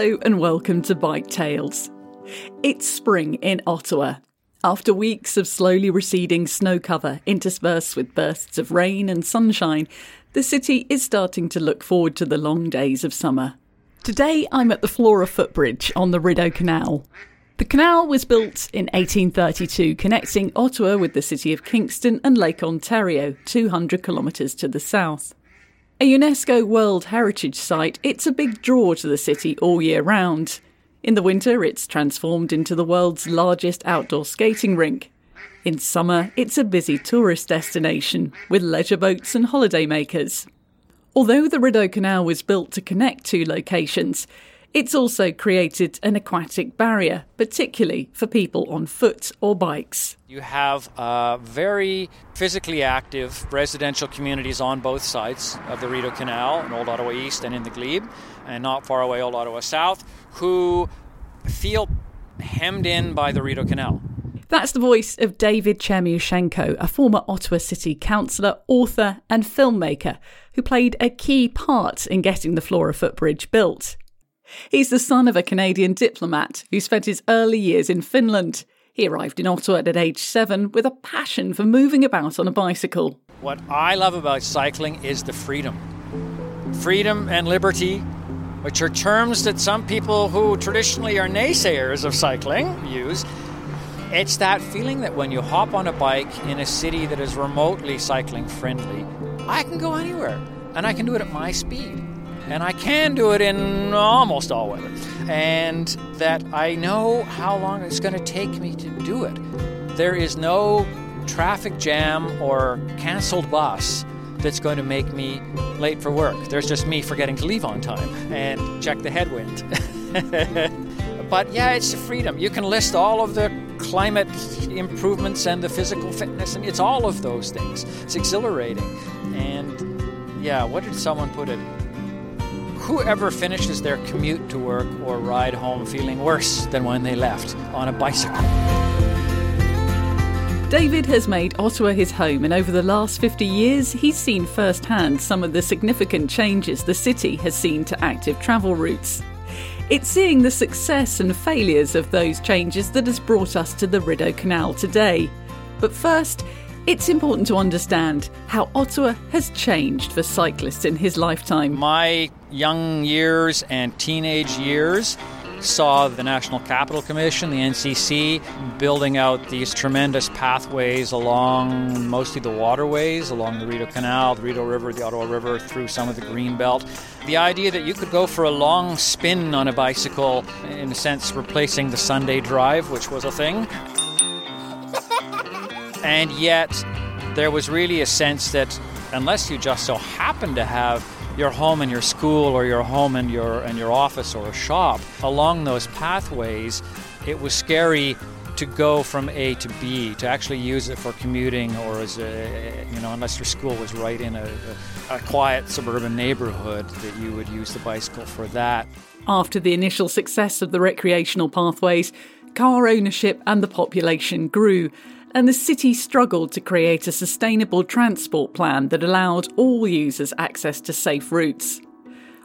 Hello and welcome to Bike Tales. It's spring in Ottawa. After weeks of slowly receding snow cover interspersed with bursts of rain and sunshine, the city is starting to look forward to the long days of summer. Today I'm at the Flora footbridge on the Rideau Canal. The canal was built in 1832, connecting Ottawa with the city of Kingston and Lake Ontario, 200 kilometres to the south. A UNESCO World Heritage Site, it's a big draw to the city all year round. In the winter, it's transformed into the world's largest outdoor skating rink. In summer, it's a busy tourist destination with leisure boats and holidaymakers. Although the Rideau Canal was built to connect two locations, it's also created an aquatic barrier, particularly for people on foot or bikes. You have uh, very physically active residential communities on both sides of the Rideau Canal, in Old Ottawa East and in the Glebe, and not far away, Old Ottawa South, who feel hemmed in by the Rideau Canal. That's the voice of David Chernushenko, a former Ottawa City councillor, author, and filmmaker who played a key part in getting the Flora footbridge built. He's the son of a Canadian diplomat who spent his early years in Finland. He arrived in Ottawa at age seven with a passion for moving about on a bicycle. What I love about cycling is the freedom. Freedom and liberty, which are terms that some people who traditionally are naysayers of cycling use. It's that feeling that when you hop on a bike in a city that is remotely cycling friendly, I can go anywhere and I can do it at my speed and I can do it in almost all weather. And that I know how long it's going to take me to do it. There is no traffic jam or canceled bus that's going to make me late for work. There's just me forgetting to leave on time and check the headwind. but yeah, it's the freedom. You can list all of the climate improvements and the physical fitness, and it's all of those things. It's exhilarating. And yeah, what did someone put it? Whoever finishes their commute to work or ride home feeling worse than when they left on a bicycle. David has made Ottawa his home, and over the last 50 years, he's seen firsthand some of the significant changes the city has seen to active travel routes. It's seeing the success and failures of those changes that has brought us to the Rideau Canal today. But first, it's important to understand how Ottawa has changed for cyclists in his lifetime. My young years and teenage years saw the National Capital Commission, the NCC, building out these tremendous pathways along mostly the waterways, along the Rideau Canal, the Rideau River, the Ottawa River, through some of the green belt. The idea that you could go for a long spin on a bicycle, in a sense replacing the Sunday drive, which was a thing, and yet, there was really a sense that unless you just so happen to have your home and your school or your home and your and your office or a shop along those pathways, it was scary to go from A to B, to actually use it for commuting or as a, you know, unless your school was right in a, a, a quiet suburban neighborhood, that you would use the bicycle for that. After the initial success of the recreational pathways, car ownership and the population grew and the city struggled to create a sustainable transport plan that allowed all users access to safe routes.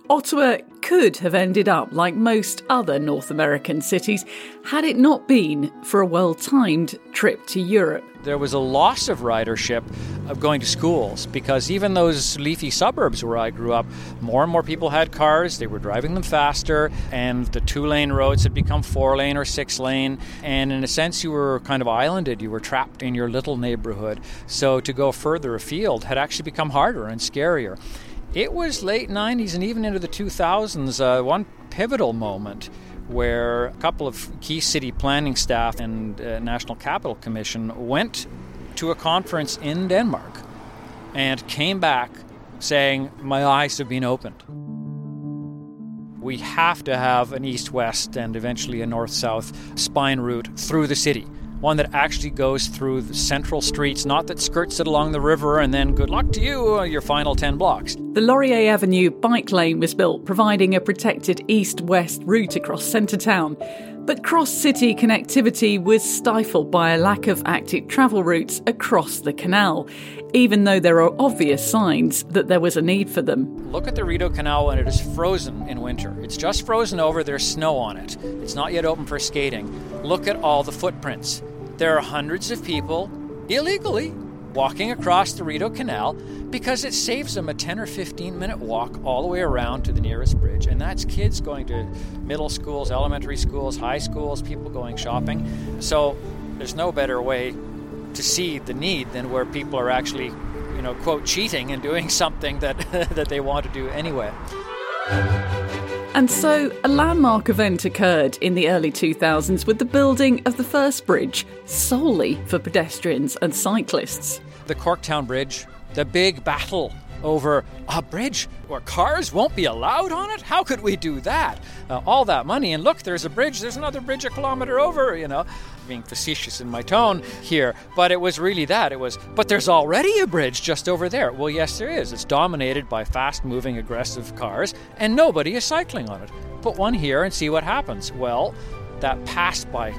Ottawa could have ended up like most other North American cities had it not been for a well timed trip to Europe. There was a loss of ridership of going to schools because even those leafy suburbs where I grew up, more and more people had cars, they were driving them faster, and the two lane roads had become four lane or six lane. And in a sense, you were kind of islanded, you were trapped in your little neighborhood. So to go further afield had actually become harder and scarier. It was late 90s and even into the 2000s, uh, one pivotal moment where a couple of key city planning staff and uh, National Capital Commission went to a conference in Denmark and came back saying, My eyes have been opened. We have to have an east west and eventually a north south spine route through the city one that actually goes through the central streets, not that skirts it along the river and then good luck to you, uh, your final 10 blocks. The Laurier Avenue bike lane was built, providing a protected east west route across centre town. But cross city connectivity was stifled by a lack of active travel routes across the canal. even though there are obvious signs that there was a need for them. Look at the Rideau Canal when it is frozen in winter. It's just frozen over, there's snow on it. It's not yet open for skating. Look at all the footprints. There are hundreds of people illegally walking across the Rideau Canal because it saves them a 10 or 15 minute walk all the way around to the nearest bridge. And that's kids going to middle schools, elementary schools, high schools, people going shopping. So there's no better way to see the need than where people are actually, you know, quote, cheating and doing something that, that they want to do anyway. And so, a landmark event occurred in the early 2000s with the building of the first bridge solely for pedestrians and cyclists. The Corktown Bridge, the big battle over a bridge where cars won't be allowed on it? How could we do that? Uh, all that money, and look, there's a bridge, there's another bridge a kilometer over, you know being facetious in my tone here, but it was really that. It was, but there's already a bridge just over there. Well, yes, there is. It's dominated by fast moving, aggressive cars, and nobody is cycling on it. Put one here and see what happens. Well, that passed by,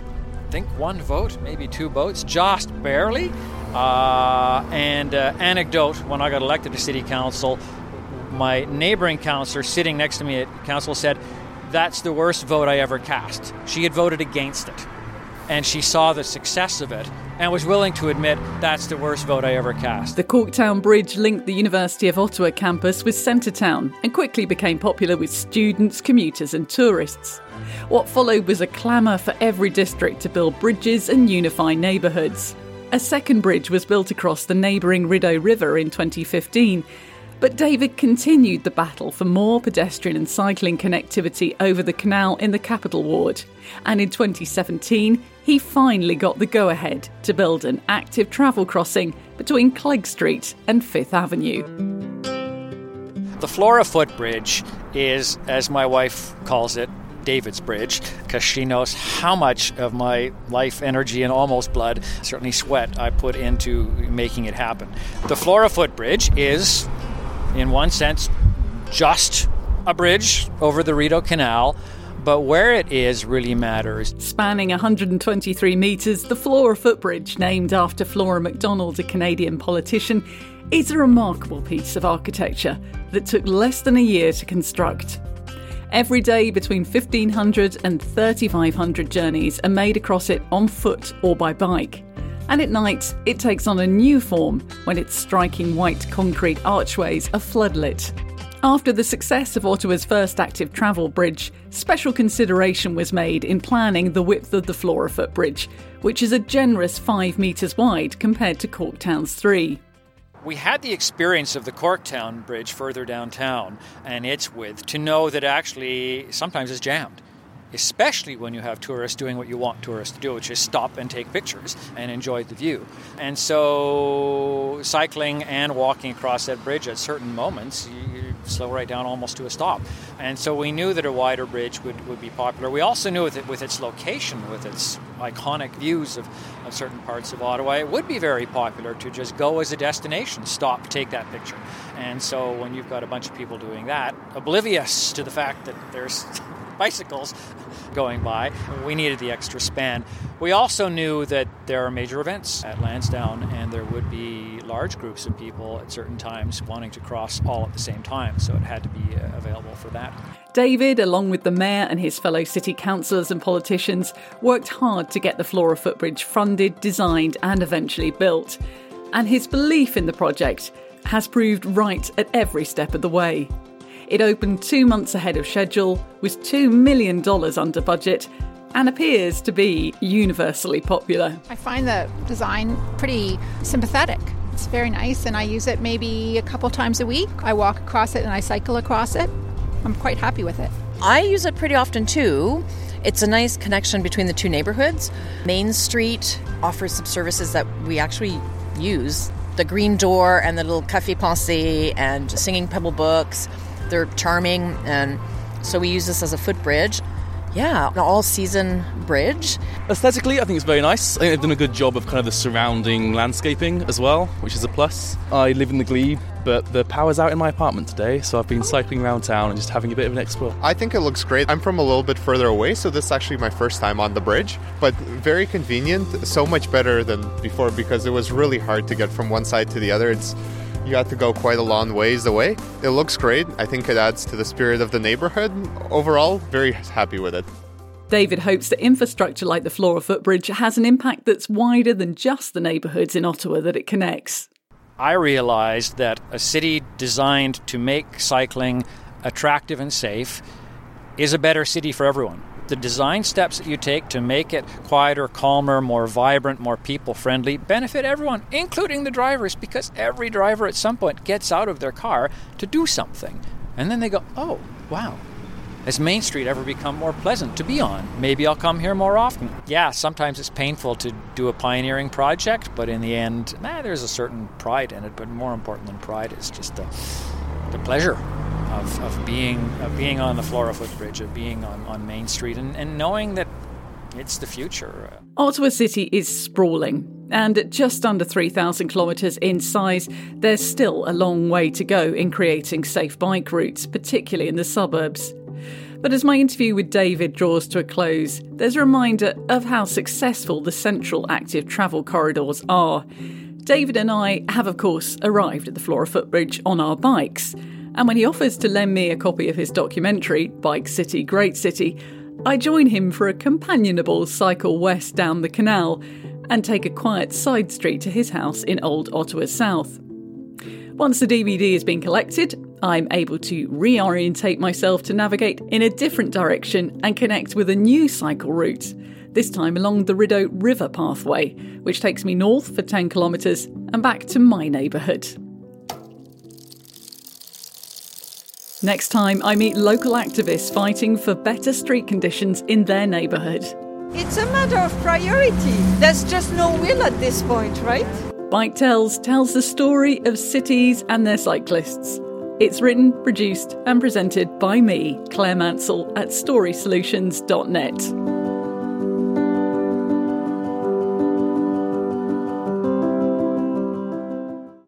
think, one vote, maybe two votes, just barely. Uh, and uh, anecdote when I got elected to city council, my neighboring councillor sitting next to me at council said, That's the worst vote I ever cast. She had voted against it and she saw the success of it and was willing to admit that's the worst vote I ever cast. The Corktown Bridge linked the University of Ottawa campus with Centretown and quickly became popular with students, commuters, and tourists. What followed was a clamour for every district to build bridges and unify neighbourhoods. A second bridge was built across the neighbouring Rideau River in 2015, but David continued the battle for more pedestrian and cycling connectivity over the canal in the capital ward. And in 2017, he finally got the go ahead to build an active travel crossing between Clegg Street and Fifth Avenue. The Flora Footbridge is, as my wife calls it, David's Bridge because she knows how much of my life, energy, and almost blood, certainly sweat, I put into making it happen. The Flora Footbridge is in one sense, just a bridge over the Rideau Canal, but where it is really matters. Spanning 123 metres, the Flora Footbridge, named after Flora Macdonald, a Canadian politician, is a remarkable piece of architecture that took less than a year to construct. Every day, between 1,500 and 3,500 journeys are made across it on foot or by bike and at night it takes on a new form when its striking white concrete archways are floodlit. After the success of Ottawa's first active travel bridge, special consideration was made in planning the width of the Flora Footbridge, which is a generous 5 metres wide compared to Corktown's 3. We had the experience of the Corktown Bridge further downtown and its width to know that actually sometimes it's jammed especially when you have tourists doing what you want tourists to do, which is stop and take pictures and enjoy the view. And so, cycling and walking across that bridge at certain moments, slow right down almost to a stop. And so, we knew that a wider bridge would, would be popular. We also knew with, it, with its location, with its iconic views of, of certain parts of Ottawa, it would be very popular to just go as a destination, stop, take that picture. And so, when you've got a bunch of people doing that, oblivious to the fact that there's bicycles going by. We needed the extra span. We also knew that there are major events at Lansdowne, and there would be large groups of people at certain times wanting to cross all at the same time, so it had to be uh, available for that. David, along with the mayor and his fellow city councillors and politicians, worked hard to get the Flora Footbridge funded, designed, and eventually built. And his belief in the project has proved right at every step of the way. It opened two months ahead of schedule, was $2 million under budget, and appears to be universally popular. I find the design pretty sympathetic. It's very nice, and I use it maybe a couple times a week. I walk across it and I cycle across it. I'm quite happy with it. I use it pretty often too. It's a nice connection between the two neighborhoods. Main Street offers some services that we actually use the green door and the little cafe pensée and singing pebble books. They're charming, and so we use this as a footbridge. Yeah, an all season bridge. Aesthetically, I think it's very nice. I think they've done a good job of kind of the surrounding landscaping as well, which is a plus. I live in the Glebe, but the power's out in my apartment today, so I've been cycling around town and just having a bit of an explore. I think it looks great. I'm from a little bit further away, so this is actually my first time on the bridge, but very convenient, so much better than before because it was really hard to get from one side to the other. It's you have to go quite a long ways away. It looks great. I think it adds to the spirit of the neighborhood. Overall, very happy with it. David hopes that infrastructure like the Flora footbridge has an impact that's wider than just the neighbourhoods in Ottawa that it connects. I realized that a city designed to make cycling attractive and safe is a better city for everyone the design steps that you take to make it quieter, calmer, more vibrant, more people friendly benefit everyone, including the drivers, because every driver at some point gets out of their car to do something. And then they go, oh, wow. Has Main Street ever become more pleasant to be on? Maybe I'll come here more often. Yeah, sometimes it's painful to do a pioneering project, but in the end, nah, there's a certain pride in it. But more important than pride is just the, the pleasure of, of being of being on the Flora footbridge, of being on, on Main Street, and, and knowing that it's the future. Ottawa City is sprawling, and at just under 3,000 kilometres in size, there's still a long way to go in creating safe bike routes, particularly in the suburbs. But as my interview with David draws to a close, there's a reminder of how successful the central active travel corridors are. David and I have, of course, arrived at the Flora footbridge on our bikes. And when he offers to lend me a copy of his documentary, Bike City, Great City, I join him for a companionable cycle west down the canal and take a quiet side street to his house in Old Ottawa South. Once the DVD has been collected, I'm able to reorientate myself to navigate in a different direction and connect with a new cycle route, this time along the Rideau River pathway, which takes me north for 10 kilometres and back to my neighbourhood. Next time, I meet local activists fighting for better street conditions in their neighbourhood. It's a matter of priority. There's just no will at this point, right? Bike Tales tells the story of cities and their cyclists. It's written, produced, and presented by me, Clare Mansell, at storysolutions.net.